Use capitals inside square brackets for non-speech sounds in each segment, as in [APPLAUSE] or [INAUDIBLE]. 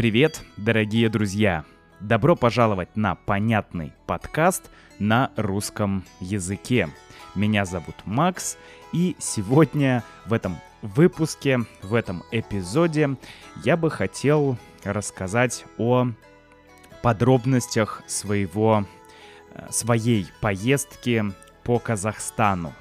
Привет, дорогие друзья! Добро пожаловать на понятный подкаст на русском языке. Меня зовут Макс, и сегодня в этом выпуске, в этом эпизоде я бы хотел рассказать о подробностях своего, э, своей поездки по Казахстану.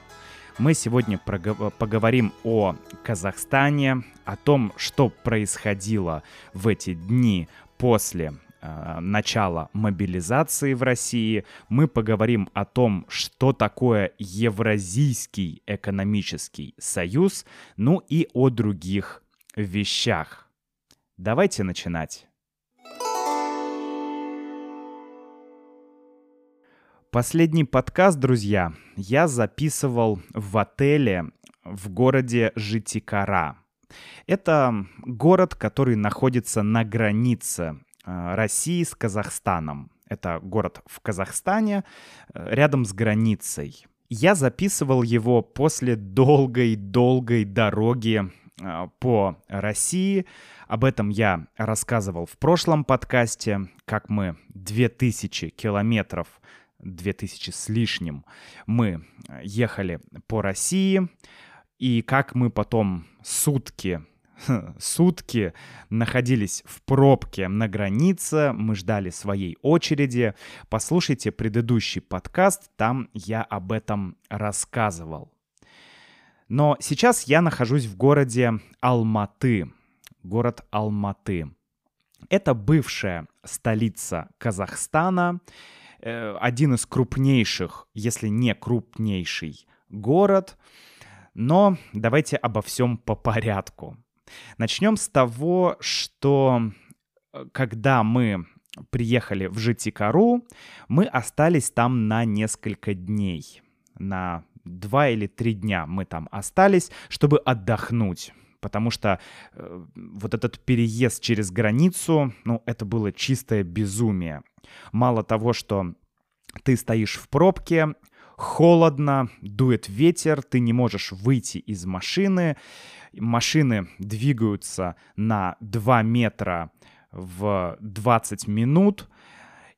Мы сегодня поговорим о Казахстане, о том, что происходило в эти дни после э, начала мобилизации в России. Мы поговорим о том, что такое Евразийский экономический союз, ну и о других вещах. Давайте начинать. Последний подкаст, друзья, я записывал в отеле в городе Житикара. Это город, который находится на границе э, России с Казахстаном. Это город в Казахстане, э, рядом с границей. Я записывал его после долгой-долгой дороги э, по России. Об этом я рассказывал в прошлом подкасте, как мы 2000 километров 2000 с лишним, мы э, ехали по России, и как мы потом сутки [LAUGHS] сутки находились в пробке на границе, мы ждали своей очереди. Послушайте предыдущий подкаст, там я об этом рассказывал. Но сейчас я нахожусь в городе Алматы. Город Алматы. Это бывшая столица Казахстана. Э, один из крупнейших, если не крупнейший город. Но давайте обо всем по порядку. Начнем с того, что э, когда мы приехали в Житикару, мы остались там на несколько дней. На два или три дня мы там остались, чтобы отдохнуть. Потому что э, вот этот переезд через границу, ну, это было чистое безумие. Мало того, что ты стоишь в пробке, холодно, дует ветер, ты не можешь выйти из машины, машины двигаются на 2 метра в 20 минут,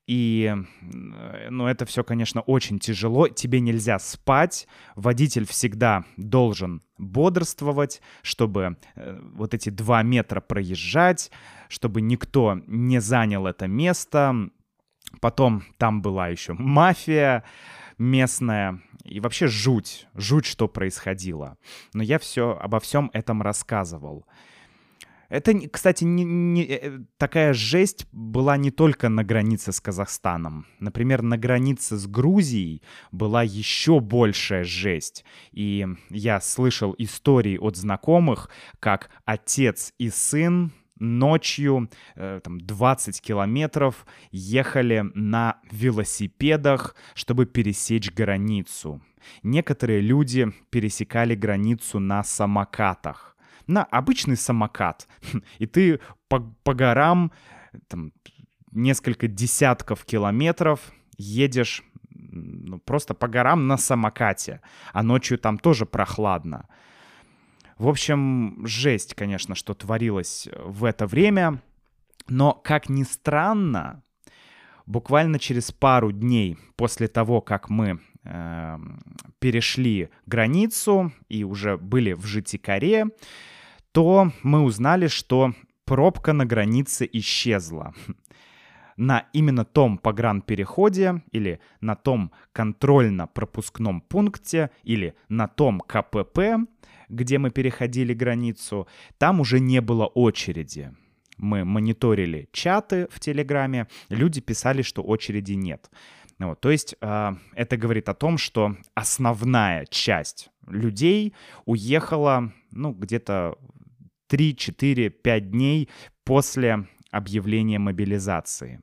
и, ну, это все, конечно, очень тяжело. Тебе нельзя спать. Водитель всегда должен бодрствовать, чтобы э, вот эти два метра проезжать, чтобы никто не занял это место. Потом там была еще мафия местная. И вообще жуть, жуть, что происходило. Но я все обо всем этом рассказывал. Это, кстати, не, не, э, такая жесть была не только на границе с Казахстаном. Например, на границе с Грузией была еще большая жесть. И я слышал истории от знакомых, как отец и сын ночью, э, там, 20 километров ехали на велосипедах, чтобы пересечь границу. Некоторые люди пересекали границу на самокатах. На обычный самокат. [LAUGHS] И ты по, по горам там, несколько десятков километров едешь ну, просто по горам на самокате. А ночью там тоже прохладно. В общем, жесть, конечно, что творилось в это время. Но, как ни странно, буквально через пару дней после того, как мы э, перешли границу и уже были в Житикаре, то мы узнали, что пробка на границе исчезла. На именно том погранпереходе или на том контрольно-пропускном пункте или на том КПП где мы переходили границу, там уже не было очереди. Мы мониторили чаты в Телеграме, люди писали, что очереди нет. Вот, то есть э, это говорит о том, что основная часть людей уехала, ну, где-то 3, 4, 5 дней после объявления мобилизации.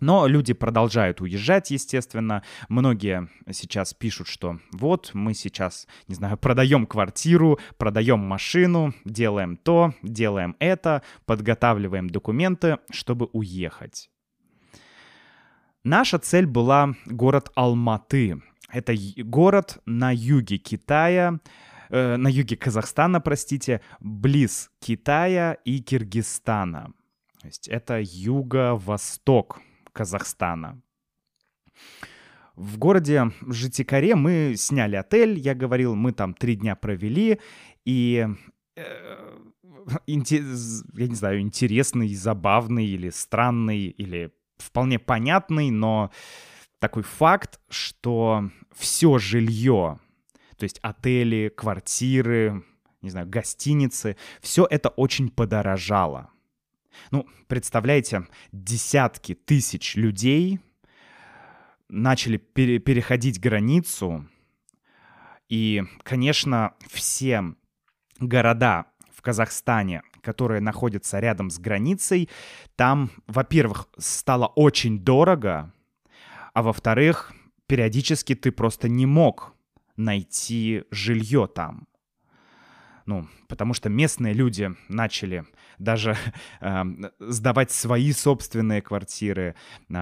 Но люди продолжают уезжать, естественно. Многие сейчас пишут, что вот мы сейчас, не знаю, [LAUGHS] продаем квартиру, продаем машину, делаем то, делаем это, подготавливаем документы, чтобы уехать. Наша цель была город Алматы. Это город на юге Китая, э, на юге Казахстана, простите, близ Китая и Киргизстана. То есть это юго-восток Казахстана. В городе Житикаре мы сняли отель, я говорил, мы там три дня провели, и э, я не знаю, интересный, забавный или странный, или вполне понятный, но такой факт, что все жилье, то есть отели, квартиры, не знаю, гостиницы, все это очень подорожало. Ну, представляете, десятки тысяч людей начали пере переходить границу, и, конечно, все города в Казахстане, которые находятся рядом с границей, там, во-первых, стало очень дорого, а во-вторых, периодически ты просто не мог найти жилье там. Ну, потому что местные люди начали даже э, сдавать свои собственные квартиры, э,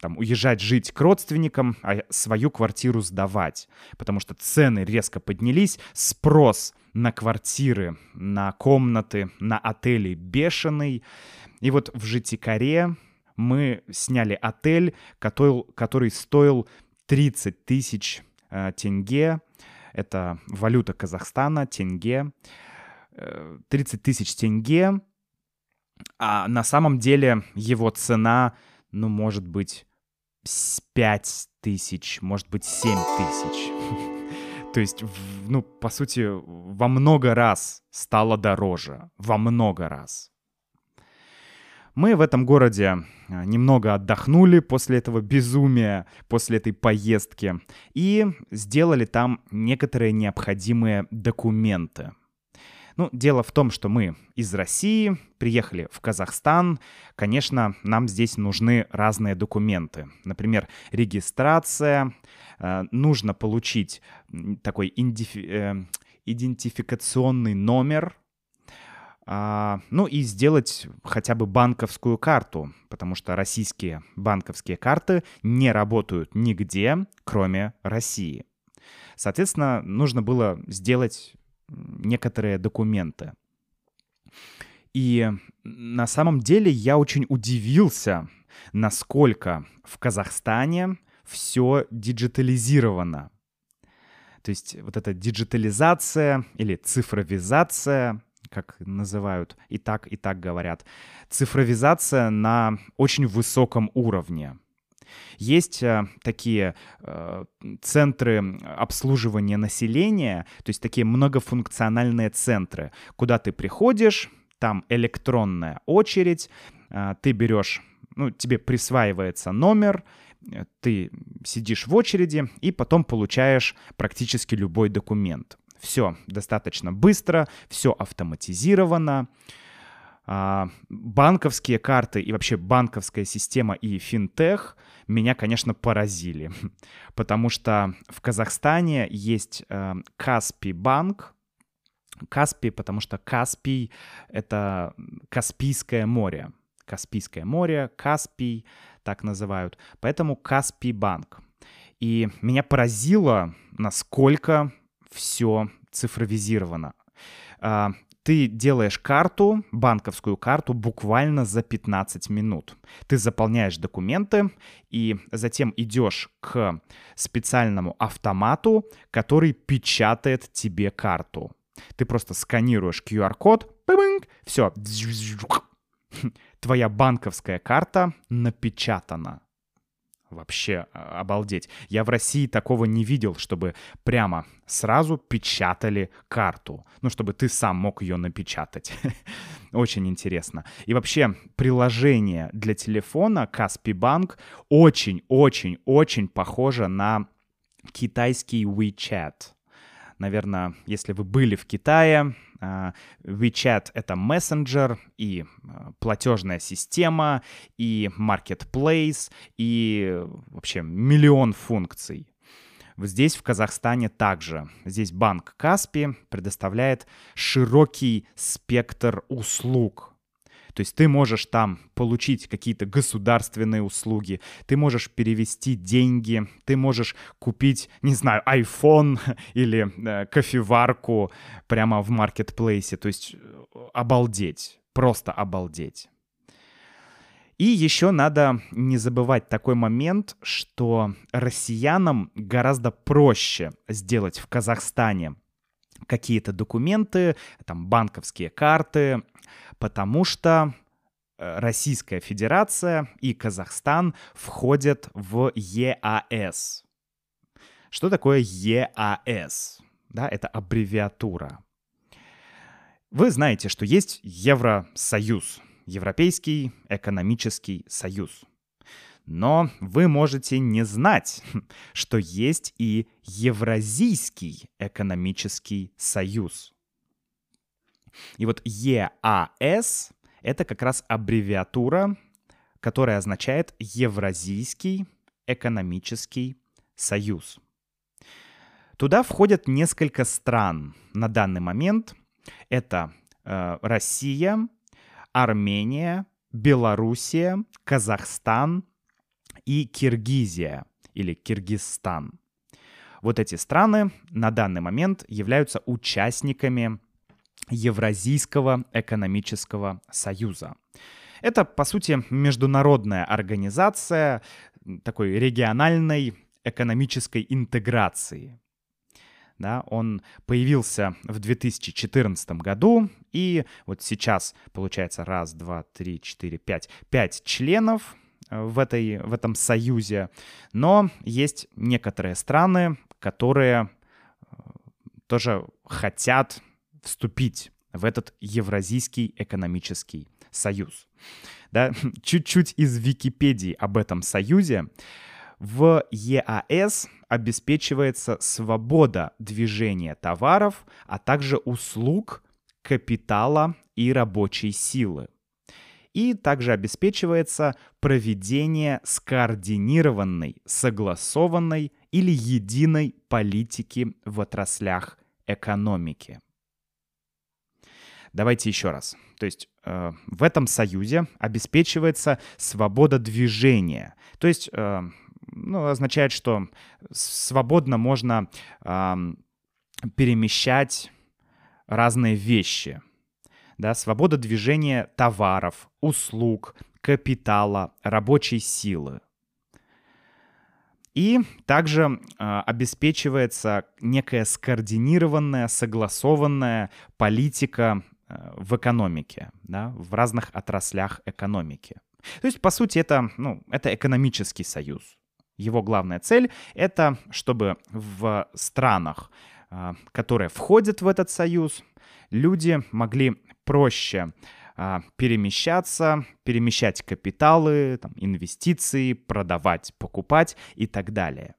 там, уезжать жить к родственникам, а свою квартиру сдавать, потому что цены резко поднялись, спрос на квартиры, на комнаты, на отели бешеный. И вот в Житикаре мы сняли отель, который, который стоил 30 тысяч э, тенге. Это валюта Казахстана, тенге. 30 э, тысяч тенге. А на самом деле его цена, ну, может быть, 5 тысяч, может быть, 7 тысяч. [LAUGHS] То есть, ну, по сути, во много раз стало дороже. Во много раз. Мы в этом городе а, немного отдохнули после этого безумия, после этой поездки, и сделали там некоторые необходимые документы. Ну, дело в том, что мы из России приехали в Казахстан. Конечно, нам здесь нужны разные документы. Например, регистрация. Э, нужно получить такой э, идентификационный номер а, ну и сделать хотя бы банковскую карту, потому что российские банковские карты не работают нигде, кроме России. Соответственно, нужно было сделать некоторые документы. И на самом деле я очень удивился, насколько в Казахстане все диджитализировано. То есть вот эта диджитализация или цифровизация, как называют, и так, и так говорят, цифровизация на очень высоком уровне. Есть э, такие э, центры обслуживания населения, то есть такие многофункциональные центры, куда ты приходишь, там электронная очередь, э, ты берешь, ну, тебе присваивается номер, ты сидишь в очереди и потом получаешь практически любой документ. Все достаточно быстро, все автоматизировано. А, банковские карты и вообще банковская система и финтех меня, конечно, поразили, [LAUGHS] потому что в Казахстане есть э, Каспий банк, Каспий, потому что Каспий — это Каспийское море. Каспийское море, Каспий, так называют. Поэтому Каспий банк. И меня поразило, насколько все цифровизировано. Ты делаешь карту, банковскую карту, буквально за 15 минут. Ты заполняешь документы и затем идешь к специальному автомату, который печатает тебе карту. Ты просто сканируешь QR-код, все, твоя банковская карта напечатана. Вообще а, обалдеть. Я в России такого не видел, чтобы прямо сразу печатали карту. Ну, чтобы ты сам мог ее напечатать. [LAUGHS] Очень интересно. И вообще приложение для телефона Каспи Банк очень-очень-очень похоже на китайский WeChat. Наверное, если вы были в Китае, а, WeChat — это мессенджер и а, платежная система, и marketplace, и вообще миллион функций. Здесь, в Казахстане, также. Здесь банк Каспи предоставляет широкий спектр услуг то есть ты можешь там получить какие-то государственные услуги, ты можешь перевести деньги, ты можешь купить, не знаю, iPhone [LAUGHS] или э, кофеварку прямо в маркетплейсе. То есть э, обалдеть, просто обалдеть. И еще надо не забывать такой момент, что россиянам гораздо проще сделать в Казахстане какие-то документы, там банковские карты, потому что э, Российская Федерация и Казахстан входят в ЕАС. Что такое ЕАС? Да, это аббревиатура. Вы знаете, что есть Евросоюз, Европейский экономический союз. Но вы можете не знать, [LAUGHS] что есть и Евразийский экономический союз. И вот ЕАС — это как раз аббревиатура, которая означает Евразийский экономический союз. Туда входят несколько стран на данный момент. Это э, Россия, Армения, Белоруссия, Казахстан и Киргизия или Киргизстан. Вот эти страны на данный момент являются участниками Евразийского экономического союза. Это, по сути, международная организация такой региональной экономической интеграции да, он появился в 2014 году, и вот сейчас получается раз, два, три, четыре, пять, пять членов в, этой, в этом союзе, но есть некоторые страны, которые э, тоже хотят вступить в этот Евразийский экономический союз. Да, [LAUGHS] чуть-чуть из Википедии об этом союзе. В ЕАС обеспечивается свобода движения товаров, а также услуг, капитала и рабочей силы. И также обеспечивается проведение скоординированной, согласованной или единой политики в отраслях экономики. Давайте еще раз. То есть э, в этом союзе обеспечивается свобода движения. То есть э, ну, означает, что свободно можно э, перемещать разные вещи. Да, свобода движения товаров, услуг, капитала, рабочей силы. И также э, обеспечивается некая скоординированная, согласованная политика э, в экономике, да, в разных отраслях экономики. То есть, по сути, это, ну, это экономический союз. Его главная цель — это чтобы в странах, а, которые входят в этот союз, люди могли проще а, перемещаться, перемещать капиталы, там, инвестиции, продавать, покупать и так далее.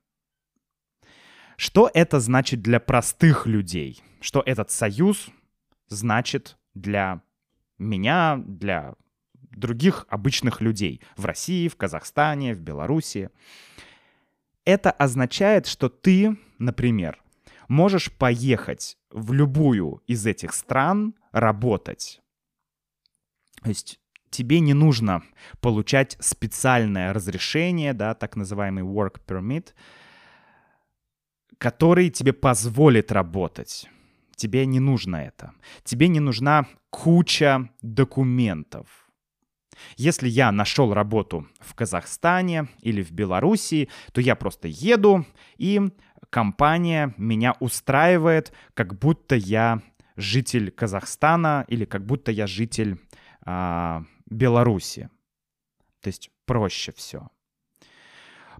Что это значит для простых людей? Что этот союз значит для меня, для других обычных людей в России, в Казахстане, в Беларуси? Это означает, что ты, например, можешь поехать в любую из этих стран работать. То есть тебе не нужно получать специальное разрешение, да, так называемый work permit, который тебе позволит работать. Тебе не нужно это. Тебе не нужна куча документов. Если я нашел работу в Казахстане или в Белоруссии, то я просто еду, и компания меня устраивает, как будто я житель Казахстана или как будто я житель а, Беларуси. То есть проще все.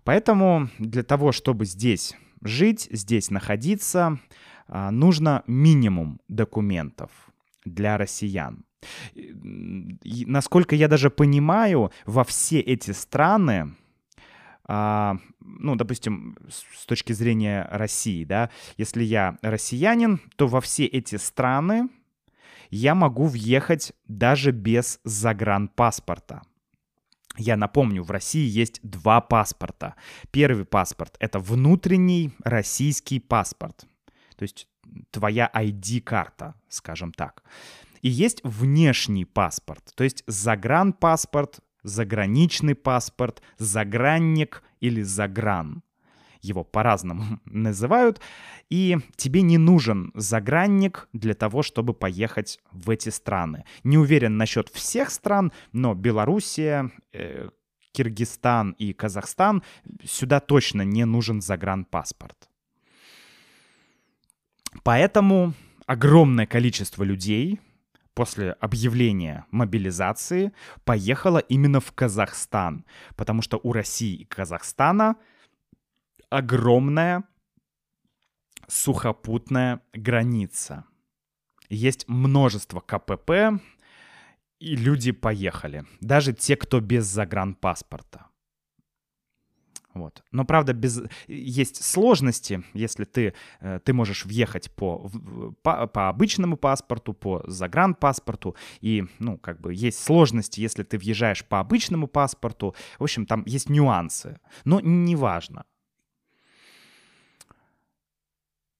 Поэтому для того, чтобы здесь жить, здесь находиться, а, нужно минимум документов для россиян. И, насколько я даже понимаю, во все эти страны, ну, допустим, с, с точки зрения России, да, если я россиянин, то во все эти страны я могу въехать даже без загранпаспорта. Я напомню, в России есть два паспорта. Первый паспорт — это внутренний российский паспорт. То есть твоя ID-карта, скажем так. И есть внешний паспорт, то есть загранпаспорт, заграничный паспорт, загранник или загран. его по-разному [LAUGHS] называют, и тебе не нужен загранник для того, чтобы поехать в эти страны. Не уверен насчет всех стран, но Белоруссия, э, Киргизстан и Казахстан сюда точно не нужен загранпаспорт. Поэтому огромное количество людей после объявления мобилизации поехало именно в Казахстан, потому что у России и Казахстана огромная сухопутная граница. Есть множество КПП, и люди поехали. Даже те, кто без загранпаспорта. Вот. Но, правда, без... есть сложности, если ты, э, ты можешь въехать по, по, по обычному паспорту, по загранпаспорту, и, ну, как бы есть сложности, если ты въезжаешь по обычному паспорту. В общем, там есть нюансы, но неважно.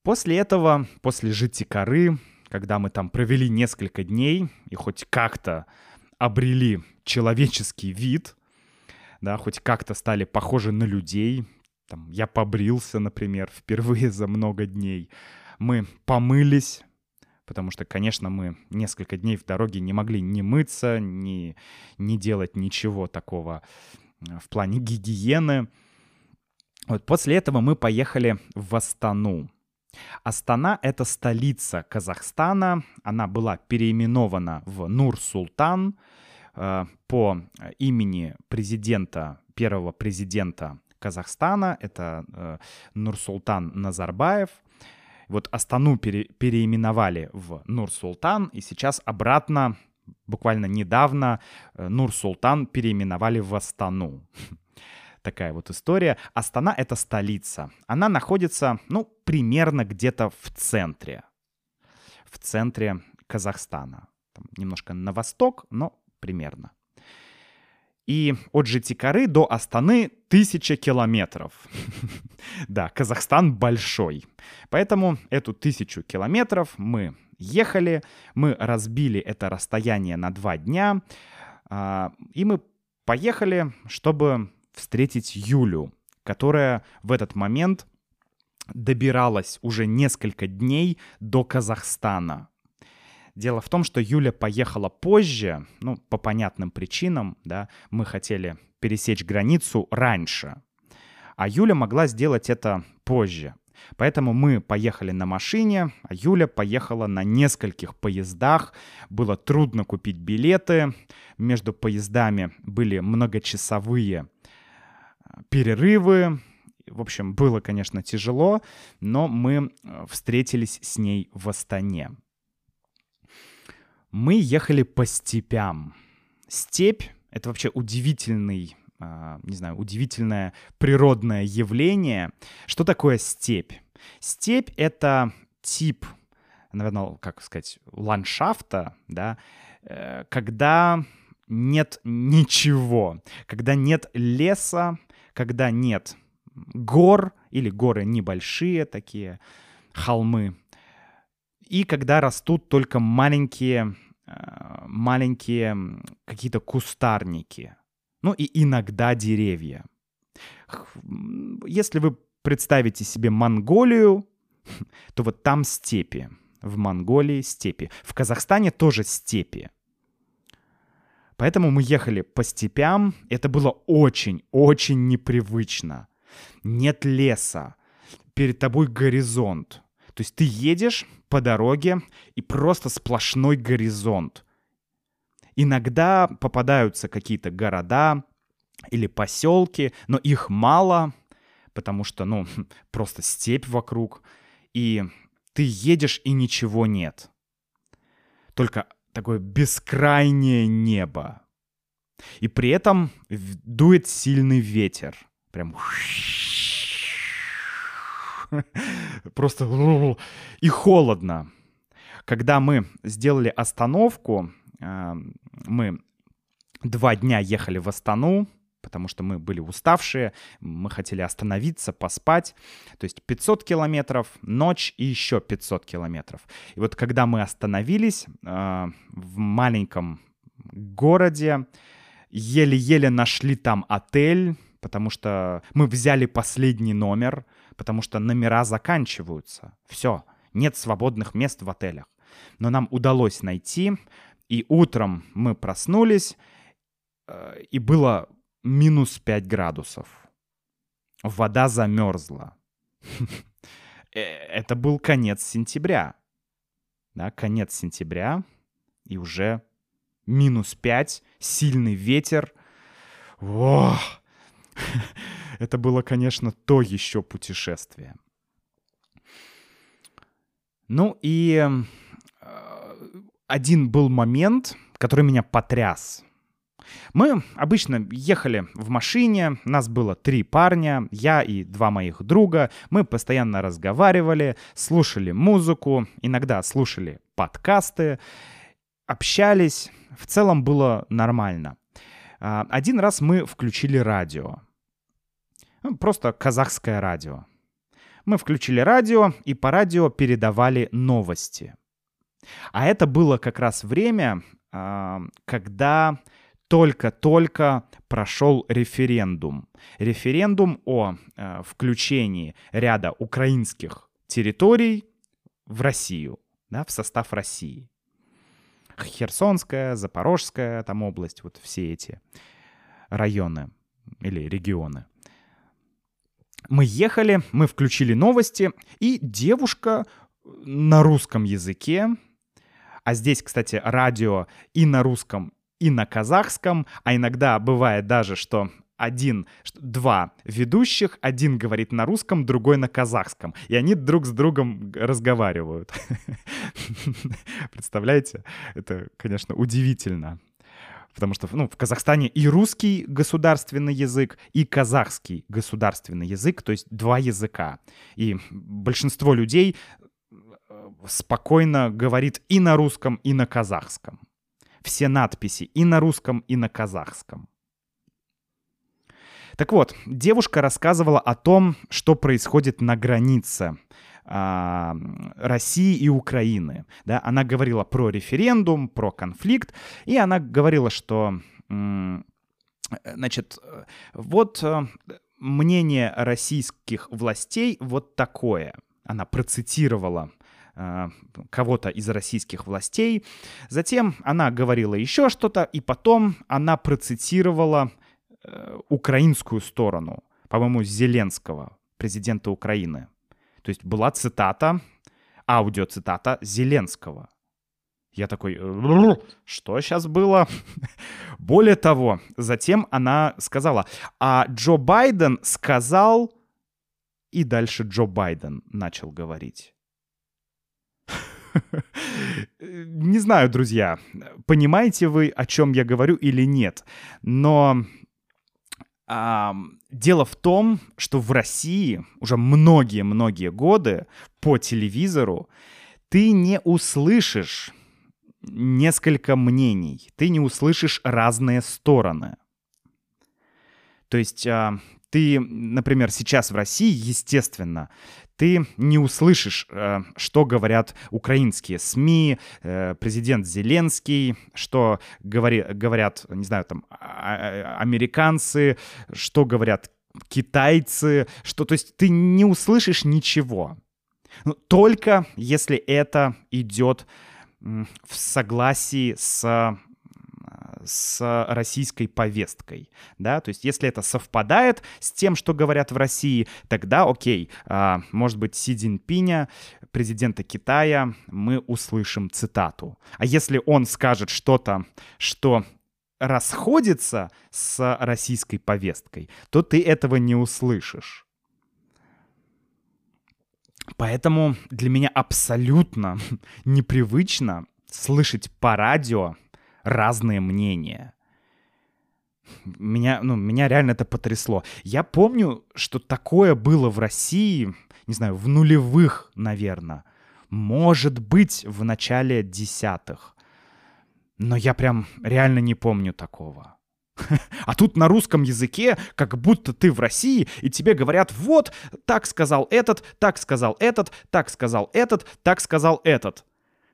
После этого, после Житикары, когда мы там провели несколько дней и хоть как-то обрели человеческий вид, да, хоть как-то стали похожи на людей. Там, я побрился, например, [LAUGHS] впервые за много дней. Мы помылись, потому что, конечно, мы несколько дней в дороге не могли ни мыться, ни, ни делать ничего такого э, в плане гигиены. Вот после этого мы поехали в Астану. Астана — это столица Казахстана. Она была переименована в Нур-Султан по имени президента, первого президента Казахстана. Это э, Нурсултан Назарбаев. Вот Астану пере, переименовали в Нур-Султан, и сейчас обратно, буквально недавно, э, Нур-Султан переименовали в Астану [LAUGHS] такая вот история. Астана — это столица. Она находится, ну, примерно где-то в центре. В центре Казахстана. Там немножко на восток, но примерно. И от Житикары до Астаны тысяча километров. [LAUGHS] да, Казахстан большой. Поэтому эту тысячу километров мы ехали, мы разбили это расстояние на два дня, а, и мы поехали, чтобы встретить Юлю, которая в этот момент добиралась уже несколько дней до Казахстана. Дело в том, что Юля поехала позже, ну, по понятным причинам, да, мы хотели пересечь границу раньше, а Юля могла сделать это позже. Поэтому мы поехали на машине, а Юля поехала на нескольких поездах. Было трудно купить билеты. Между поездами были многочасовые перерывы. В общем, было, конечно, тяжело, но мы э, встретились с ней в Астане. Мы ехали по степям. Степь — это вообще удивительный, а, не знаю, удивительное природное явление. Что такое степь? Степь — это тип, наверное, как сказать, ландшафта, да, э, когда нет ничего, когда нет леса, когда нет гор или горы небольшие такие, холмы, и когда растут только маленькие, э, маленькие какие-то кустарники, ну и иногда деревья. Если вы представите себе Монголию, [LAUGHS] то вот там степи. В Монголии степи. В Казахстане тоже степи. Поэтому мы ехали по степям. Это было очень-очень непривычно. Нет леса. Перед тобой горизонт. То есть ты едешь по дороге и просто сплошной горизонт. Иногда попадаются какие-то города или поселки, но их мало, потому что, ну, [LAUGHS] просто степь вокруг. И ты едешь, и ничего нет. Только такое бескрайнее небо. И при этом дует сильный ветер. Прям [LAUGHS] [LAUGHS] просто и холодно. Когда мы сделали остановку, а, мы два дня ехали в Астану, потому что мы были уставшие, мы хотели остановиться, поспать. То есть 500 километров, ночь и еще 500 километров. И вот когда мы остановились э, в маленьком городе, еле-еле нашли там отель, потому что мы взяли последний номер, потому что номера заканчиваются. Все, нет свободных мест в отелях. Но нам удалось найти, и утром мы проснулись, э, и было минус 5 градусов. Вода замерзла. Э, это был конец сентября. Да, конец сентября, и уже минус 5, сильный ветер. Ох! [LAUGHS] Это было, конечно, то еще путешествие. Ну и э, один был момент, который меня потряс. Мы обычно ехали в машине, нас было три парня, я и два моих друга. Мы постоянно разговаривали, слушали музыку, иногда слушали подкасты, общались. В целом было нормально. А, один раз мы включили радио. Ну, просто казахское радио. Мы включили радио, и по радио передавали новости. А это было как раз время, а, когда только-только прошел референдум. Референдум о э, включении ряда украинских территорий в Россию, да, в состав России. Херсонская, Запорожская, там область, вот все эти районы или регионы. Мы ехали, мы включили новости, и девушка на русском языке, а здесь, кстати, радио и на русском, и на казахском, а иногда бывает даже, что один, два ведущих, один говорит на русском, другой на казахском, и они друг с другом разговаривают. [LAUGHS] Представляете? Это, конечно, удивительно. Потому что ну, в Казахстане и русский государственный язык, и казахский государственный язык, то есть два языка. И большинство людей э, спокойно говорит и на русском, и на казахском все надписи и на русском, и на казахском. Так вот, девушка рассказывала о том, что происходит на границе а, России и Украины. Да? Она говорила про референдум, про конфликт, и она говорила, что, значит, вот э, мнение российских властей вот такое. Она процитировала Э, кого-то из российских властей. Затем она говорила еще что-то, и потом она процитировала э, украинскую сторону, по-моему, Зеленского, президента Украины. То есть была цитата, аудиоцитата Зеленского. Я такой, что сейчас было? [LAUGHS] Более того, затем она сказала, а Джо Байден сказал, и дальше Джо Байден начал говорить. [LAUGHS] Не знаю, друзья, понимаете вы, о чем я говорю или нет, но а, дело в том, что в России уже многие-многие годы по телевизору ты не услышишь несколько мнений, ты не услышишь разные стороны. То есть а, ты, например, сейчас в России, естественно, ты не услышишь, э, что говорят украинские СМИ, э, президент Зеленский, что говори, говорят, не знаю, там, а, а, американцы, что говорят китайцы, что, то есть ты не услышишь ничего. Ну, только если это идет в согласии с с российской повесткой, да, то есть если это совпадает с тем, что говорят в России, тогда окей, а, может быть, Си Цзиньпиня, президента Китая, мы услышим цитату. А если он скажет что-то, что расходится с российской повесткой, то ты этого не услышишь. Поэтому для меня абсолютно [LAUGHS] непривычно слышать по радио разные мнения. Меня, ну, меня реально это потрясло. Я помню, что такое было в России, не знаю, в нулевых, наверное. Может быть, в начале десятых. Но я прям реально не помню такого. [LAUGHS] А тут на русском языке, как будто ты в России, и тебе говорят, вот, так сказал этот, так сказал этот, так сказал этот, так сказал этот.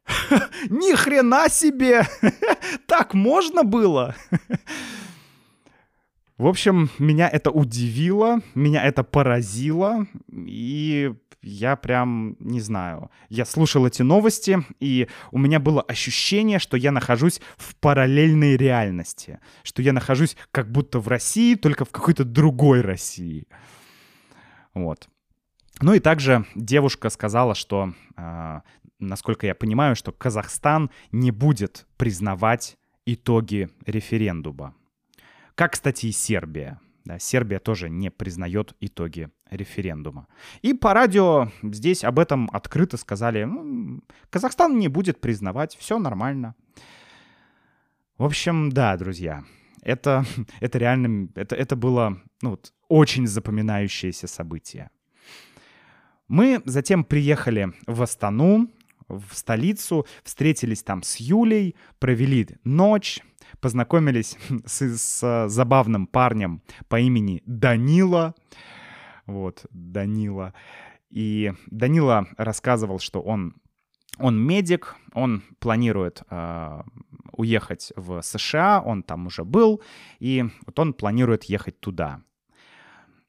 [LAUGHS] Ни хрена себе! [LAUGHS] Так можно было? [LAUGHS] В общем, меня это удивило, меня это поразило, и я прям, не знаю, я слушал эти новости, и у меня было ощущение, что я нахожусь в параллельной реальности, что я нахожусь как будто в России, только в какой-то другой России. Вот. Ну и также девушка сказала, что, э, насколько я понимаю, что Казахстан не будет признавать итоги референдума. Как, кстати, и Сербия. Да, Сербия тоже не признает итоги референдума. И по радио здесь об этом открыто сказали, ну, Казахстан не будет признавать, все нормально. В общем, да, друзья, это, [LAUGHS] это реально, это, это было ну, вот, очень запоминающееся событие. Мы затем приехали в Астану, в столицу, встретились там с Юлей, провели ночь, познакомились [LAUGHS] с, с забавным парнем по имени Данила. Вот, Данила. И Данила рассказывал, что он, он медик, он планирует э, уехать в США, он там уже был, и вот он планирует ехать туда.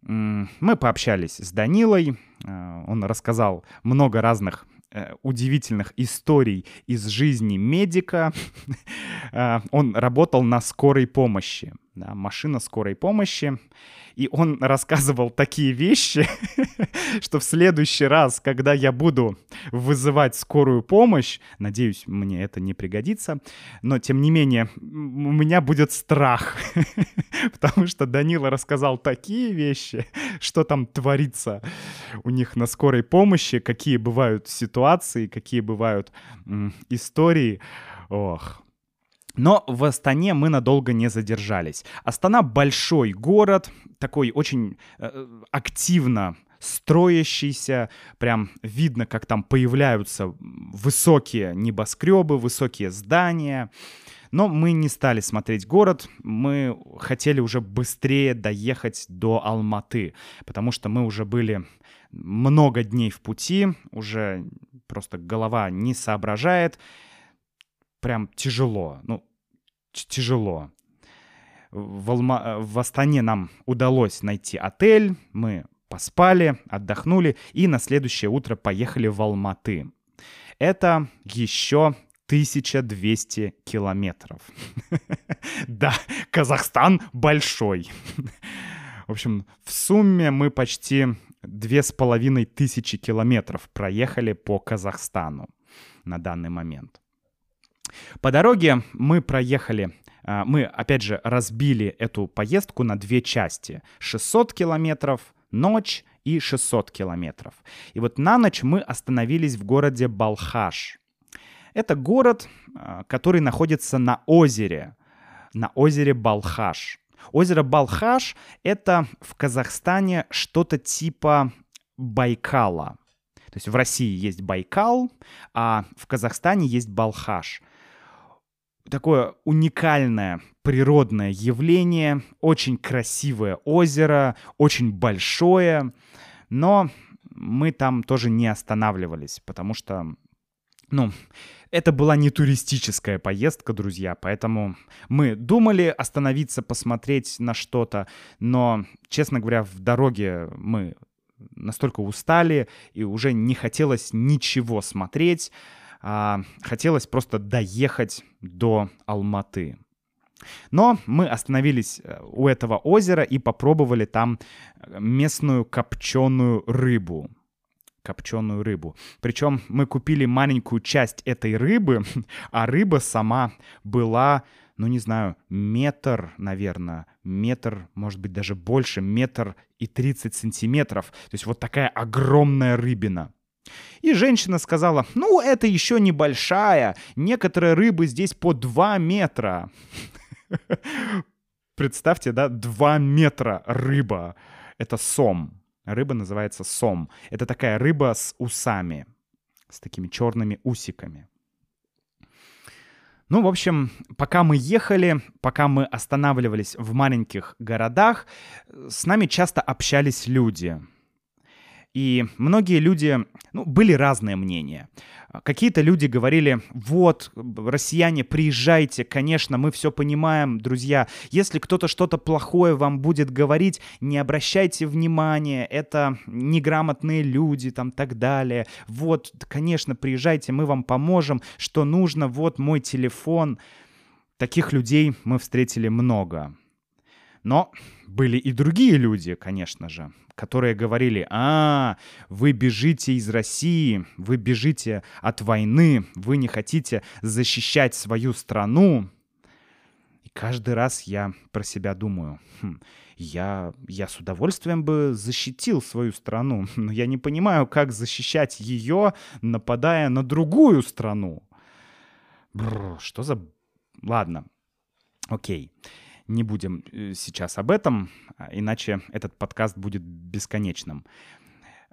Мы пообщались с Данилой, э, он рассказал много разных Э, удивительных историй из жизни медика. [LAUGHS] Э, он работал на скорой помощи, да, машина скорой помощи. И он рассказывал такие вещи, [LAUGHS] что в следующий раз, когда я буду вызывать скорую помощь, надеюсь, мне это не пригодится, но тем не менее, у меня будет страх, [LAUGHS] потому что Данила рассказал такие вещи, что там творится у них на скорой помощи, какие бывают ситуации, какие бывают истории. Ох, но в Астане мы надолго не задержались. Астана большой город, такой очень э, активно строящийся, прям видно, как там появляются высокие небоскребы, высокие здания. Но мы не стали смотреть город, мы хотели уже быстрее доехать до Алматы, потому что мы уже были много дней в пути, уже просто голова не соображает, прям тяжело. Ну, тяжело. В, Алма... в Астане нам удалось найти отель, мы поспали, отдохнули и на следующее утро поехали в Алматы. Это еще 1200 километров. [LAUGHS] Да, Казахстан большой. В общем, в сумме мы почти две с половиной тысячи километров проехали по Казахстану на данный момент. По дороге мы проехали а, мы, опять же, разбили эту поездку на две части. 600 километров, ночь и 600 километров. И вот на ночь мы остановились в городе Балхаш. Это город, а, который находится на озере, на озере Балхаш. Озеро Балхаш — это в Казахстане что-то типа Байкала. То есть в России есть Байкал, а в Казахстане есть Балхаш — такое уникальное природное явление, очень красивое озеро, очень большое, но мы там тоже не останавливались, потому что, ну, это была не туристическая поездка, друзья, поэтому мы думали остановиться, посмотреть на что-то, но, честно говоря, в дороге мы настолько устали и уже не хотелось ничего смотреть, а, хотелось просто доехать до Алматы. Но мы остановились э, у этого озера и попробовали там э, местную копченую рыбу. Копченую рыбу. Причем мы купили маленькую часть этой рыбы, [LAUGHS] а рыба сама была, ну не знаю, метр, наверное, метр, может быть даже больше, метр и 30 сантиметров. То есть вот такая огромная рыбина. И женщина сказала, ну, это еще небольшая, некоторые рыбы здесь по 2 метра. Представьте, да, 2 метра рыба. Это сом. Рыба называется сом. Это такая рыба с усами, с такими черными усиками. Ну, в общем, пока мы ехали, пока мы останавливались в маленьких городах, с нами часто общались люди — И многие люди, ну, были разные мнения. Какие-то люди говорили, вот, россияне, приезжайте, конечно, мы все понимаем, друзья. Если кто-то что-то плохое вам будет говорить, не обращайте внимания, это неграмотные люди, там, так далее. Вот, конечно, приезжайте, мы вам поможем, что нужно, вот мой телефон. Таких людей мы встретили много. Но были и другие люди, конечно же, которые говорили, а, вы бежите из России, вы бежите от войны, вы не хотите защищать свою страну. И каждый раз я про себя думаю, хм, я, я с удовольствием бы защитил свою страну, [LAUGHS] но я не понимаю, как защищать ее, нападая на другую страну. Бррр, что за... Ладно, окей. Okay не будем э, сейчас об этом, а, иначе этот подкаст будет бесконечным.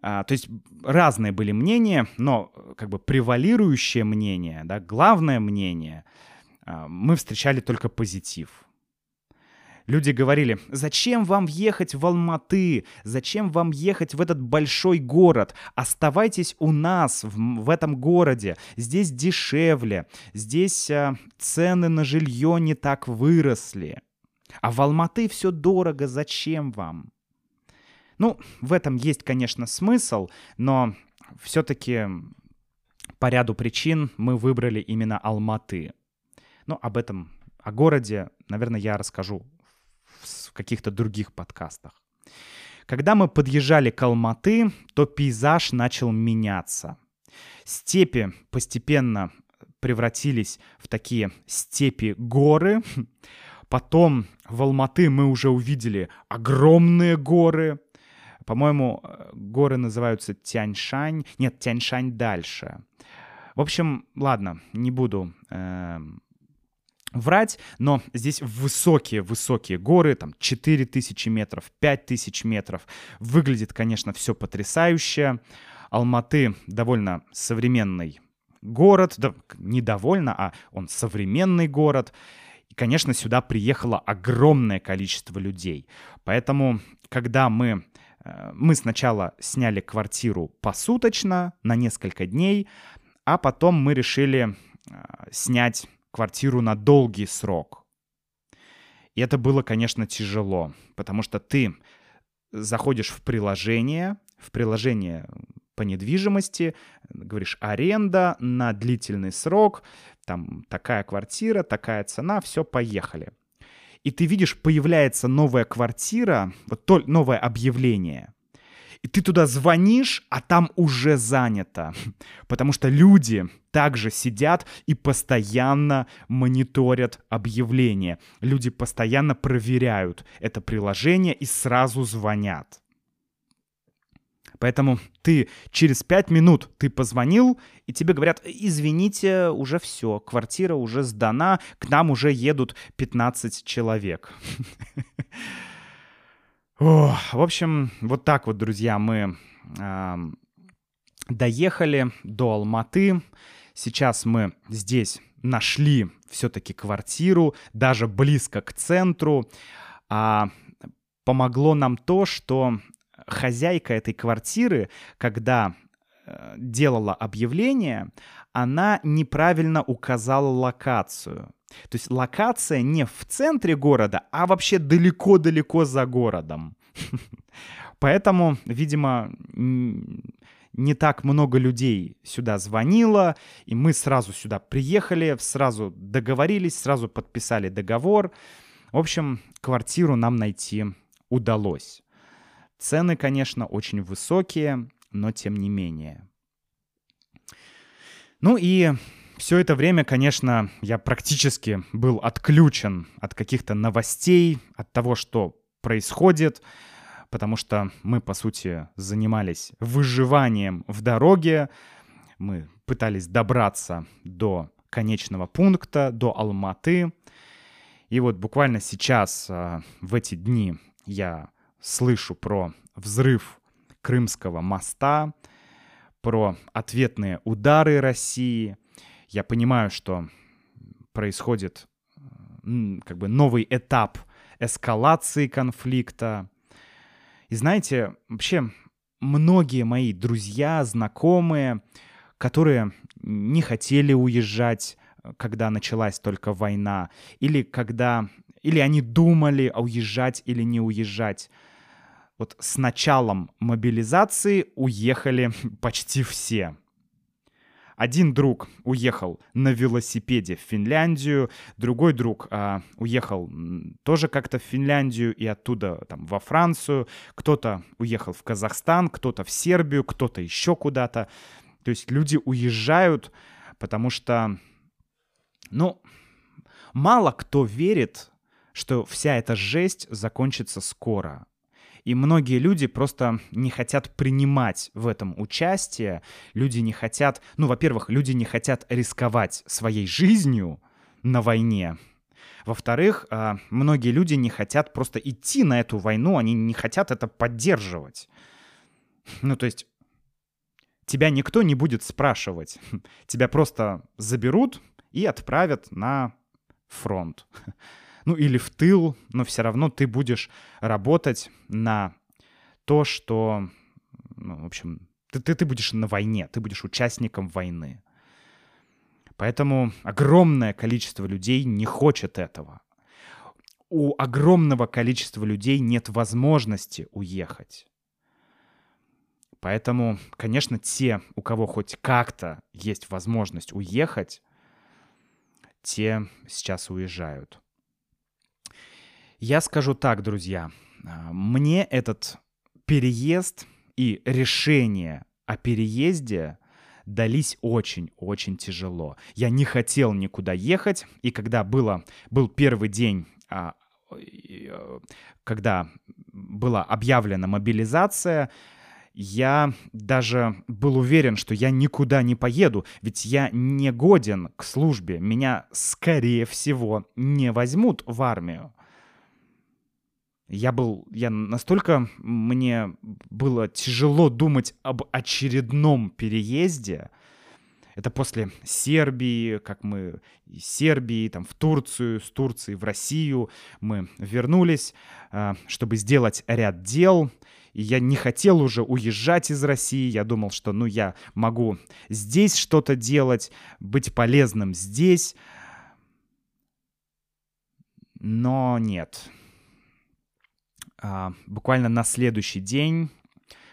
А, то есть разные были мнения, но э, как бы превалирующее мнение, да, главное мнение, а, мы встречали только позитив. Люди говорили, зачем вам ехать в Алматы, зачем вам ехать в этот большой город, оставайтесь у нас в, в этом городе, здесь дешевле, здесь а, цены на жилье не так выросли. А в Алматы все дорого, зачем вам? Ну, в этом есть, конечно, смысл, но все-таки по ряду причин мы выбрали именно Алматы. Ну, об этом, о городе, наверное, я расскажу в каких-то других подкастах. Когда мы подъезжали к Алматы, то пейзаж начал меняться. Степи постепенно превратились в такие степи-горы, [LAUGHS] Потом в Алматы мы уже увидели огромные горы. По-моему, э, горы называются Тяньшань. Нет, Тяньшань дальше. В общем, ладно, не буду э, врать, но здесь высокие-высокие горы, там 4000 метров, 5000 метров. Выглядит, конечно, все потрясающе. Алматы довольно современный город, да, не довольно, а он современный город. И, конечно, сюда приехало огромное количество людей. Поэтому, когда мы э, мы сначала сняли квартиру посуточно на несколько дней, а потом мы решили э, снять квартиру на долгий срок. И это было, конечно, тяжело, потому что ты заходишь в приложение, в приложение по недвижимости, говоришь аренда на длительный срок, там такая квартира, такая цена, все, поехали. И ты видишь, появляется новая квартира, вот то, новое объявление. И ты туда звонишь, а там уже занято. [LAUGHS] Потому что люди также сидят и постоянно мониторят объявления. Люди постоянно проверяют это приложение и сразу звонят. Поэтому ты через пять минут ты позвонил, и тебе говорят, извините, уже все, квартира уже сдана, к нам уже едут 15 человек. [LAUGHS] В общем, вот так вот, друзья, мы доехали до Алматы. Сейчас мы здесь нашли все-таки квартиру, даже близко к центру. А помогло нам то, что хозяйка этой квартиры, когда э, делала объявление, она неправильно указала локацию. То есть локация не в центре города, а вообще далеко-далеко за городом. [LAUGHS] Поэтому, видимо, не так много людей сюда звонило, и мы сразу сюда приехали, сразу договорились, сразу подписали договор. В общем, квартиру нам найти удалось. Цены, конечно, очень высокие, но тем не менее. Ну и все это время, конечно, я практически был отключен от каких-то новостей, от того, что происходит, потому что мы, по сути, занимались выживанием в дороге, мы пытались добраться до конечного пункта, до Алматы. И вот буквально сейчас, а, в эти дни, я слышу про взрыв Крымского моста, про ответные удары России. Я понимаю, что происходит как бы новый этап эскалации конфликта. И знаете, вообще многие мои друзья, знакомые, которые не хотели уезжать, когда началась только война, или когда, или они думали, а уезжать или не уезжать. Вот с началом мобилизации уехали [LAUGHS] почти все. Один друг уехал на велосипеде в Финляндию, другой друг а, уехал тоже как-то в Финляндию и оттуда там во Францию, кто-то уехал в Казахстан, кто-то в Сербию, кто-то еще куда-то. То есть люди уезжают, потому что, ну, мало кто верит, что вся эта жесть закончится скоро. И многие люди просто не хотят принимать в этом участие. Люди не хотят, ну, во-первых, люди не хотят рисковать своей жизнью на войне. Во-вторых, а, многие люди не хотят просто идти на эту войну, они не хотят это поддерживать. Ну, то есть тебя никто не будет спрашивать. Тебя просто заберут и отправят на фронт ну или в тыл, но все равно ты будешь работать на то, что, ну, в общем, ты, ты, ты будешь на войне, ты будешь участником войны. Поэтому огромное количество людей не хочет этого. У огромного количества людей нет возможности уехать. Поэтому, конечно, те, у кого хоть как-то есть возможность уехать, те сейчас уезжают. Я скажу так, друзья, а, мне этот переезд и решение о переезде дались очень-очень тяжело. Я не хотел никуда ехать, и когда было, был первый день, а, э, когда была объявлена мобилизация, я даже был уверен, что я никуда не поеду, ведь я не годен к службе. Меня, скорее всего, не возьмут в армию я был, я настолько, мне было тяжело думать об очередном переезде. Это после Сербии, как мы из Сербии, там, в Турцию, с Турции в Россию мы вернулись, а, чтобы сделать ряд дел. И я не хотел уже уезжать из России. Я думал, что, ну, я могу здесь что-то делать, быть полезным здесь. Но нет. А, буквально на следующий день,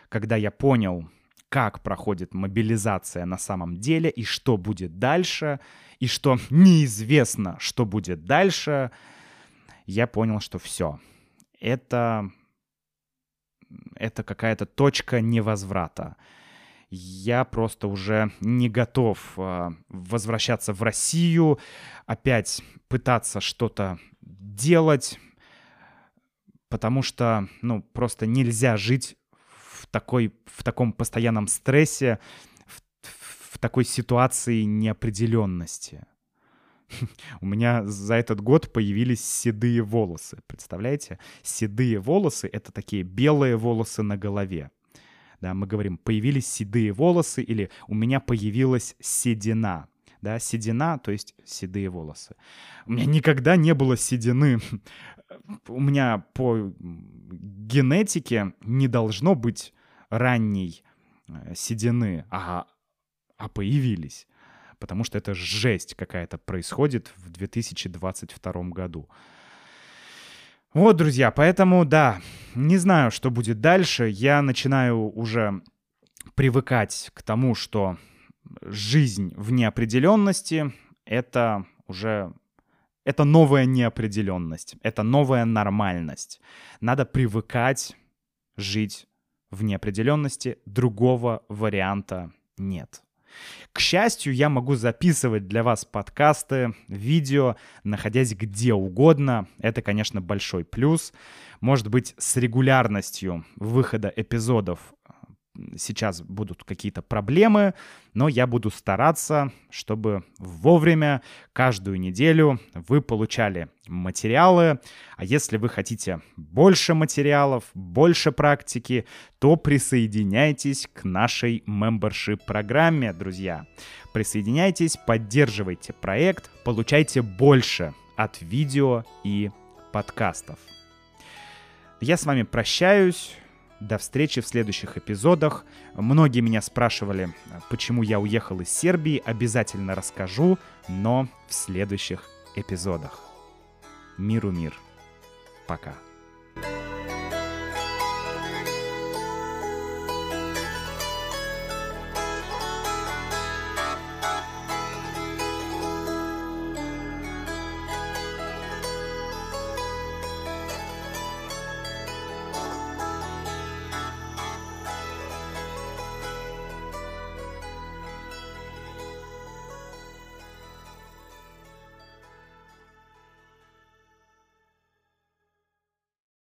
когда я понял, как проходит мобилизация на самом деле и что будет дальше, и что неизвестно, что будет дальше, я понял, что все. Это, это какая-то точка невозврата. Я просто уже не готов э, возвращаться в Россию, опять пытаться что-то делать, потому что, ну, просто нельзя жить в, такой, в таком постоянном стрессе, в, в такой ситуации неопределенности. [LAUGHS] У меня за этот год появились седые волосы. Представляете? Седые волосы — это такие белые волосы на голове. Да, мы говорим, появились седые волосы или у меня появилась седина. Да, седина, то есть седые волосы. У меня никогда не было седины у меня по генетике не должно быть ранней э, седины, а, а появились. Потому что это жесть какая-то происходит в 2022 году. Вот, друзья, поэтому, да, не знаю, что будет дальше. Я начинаю уже привыкать к тому, что жизнь в неопределенности — это уже это новая неопределенность, это новая нормальность. Надо привыкать жить в неопределенности, другого варианта нет. К счастью, я могу записывать для вас подкасты, видео, находясь где угодно. Это, конечно, большой плюс. Может быть, с регулярностью выхода эпизодов сейчас будут какие-то проблемы, но я буду стараться, чтобы вовремя, каждую неделю вы получали материалы. А если вы хотите больше материалов, больше практики, то присоединяйтесь к нашей мембершип-программе, друзья. Присоединяйтесь, поддерживайте проект, получайте больше от видео и подкастов. Я с вами прощаюсь. До встречи в следующих эпизодах. Многие меня спрашивали, почему я уехал из Сербии. Обязательно расскажу, но в следующих эпизодах. Миру мир. Пока.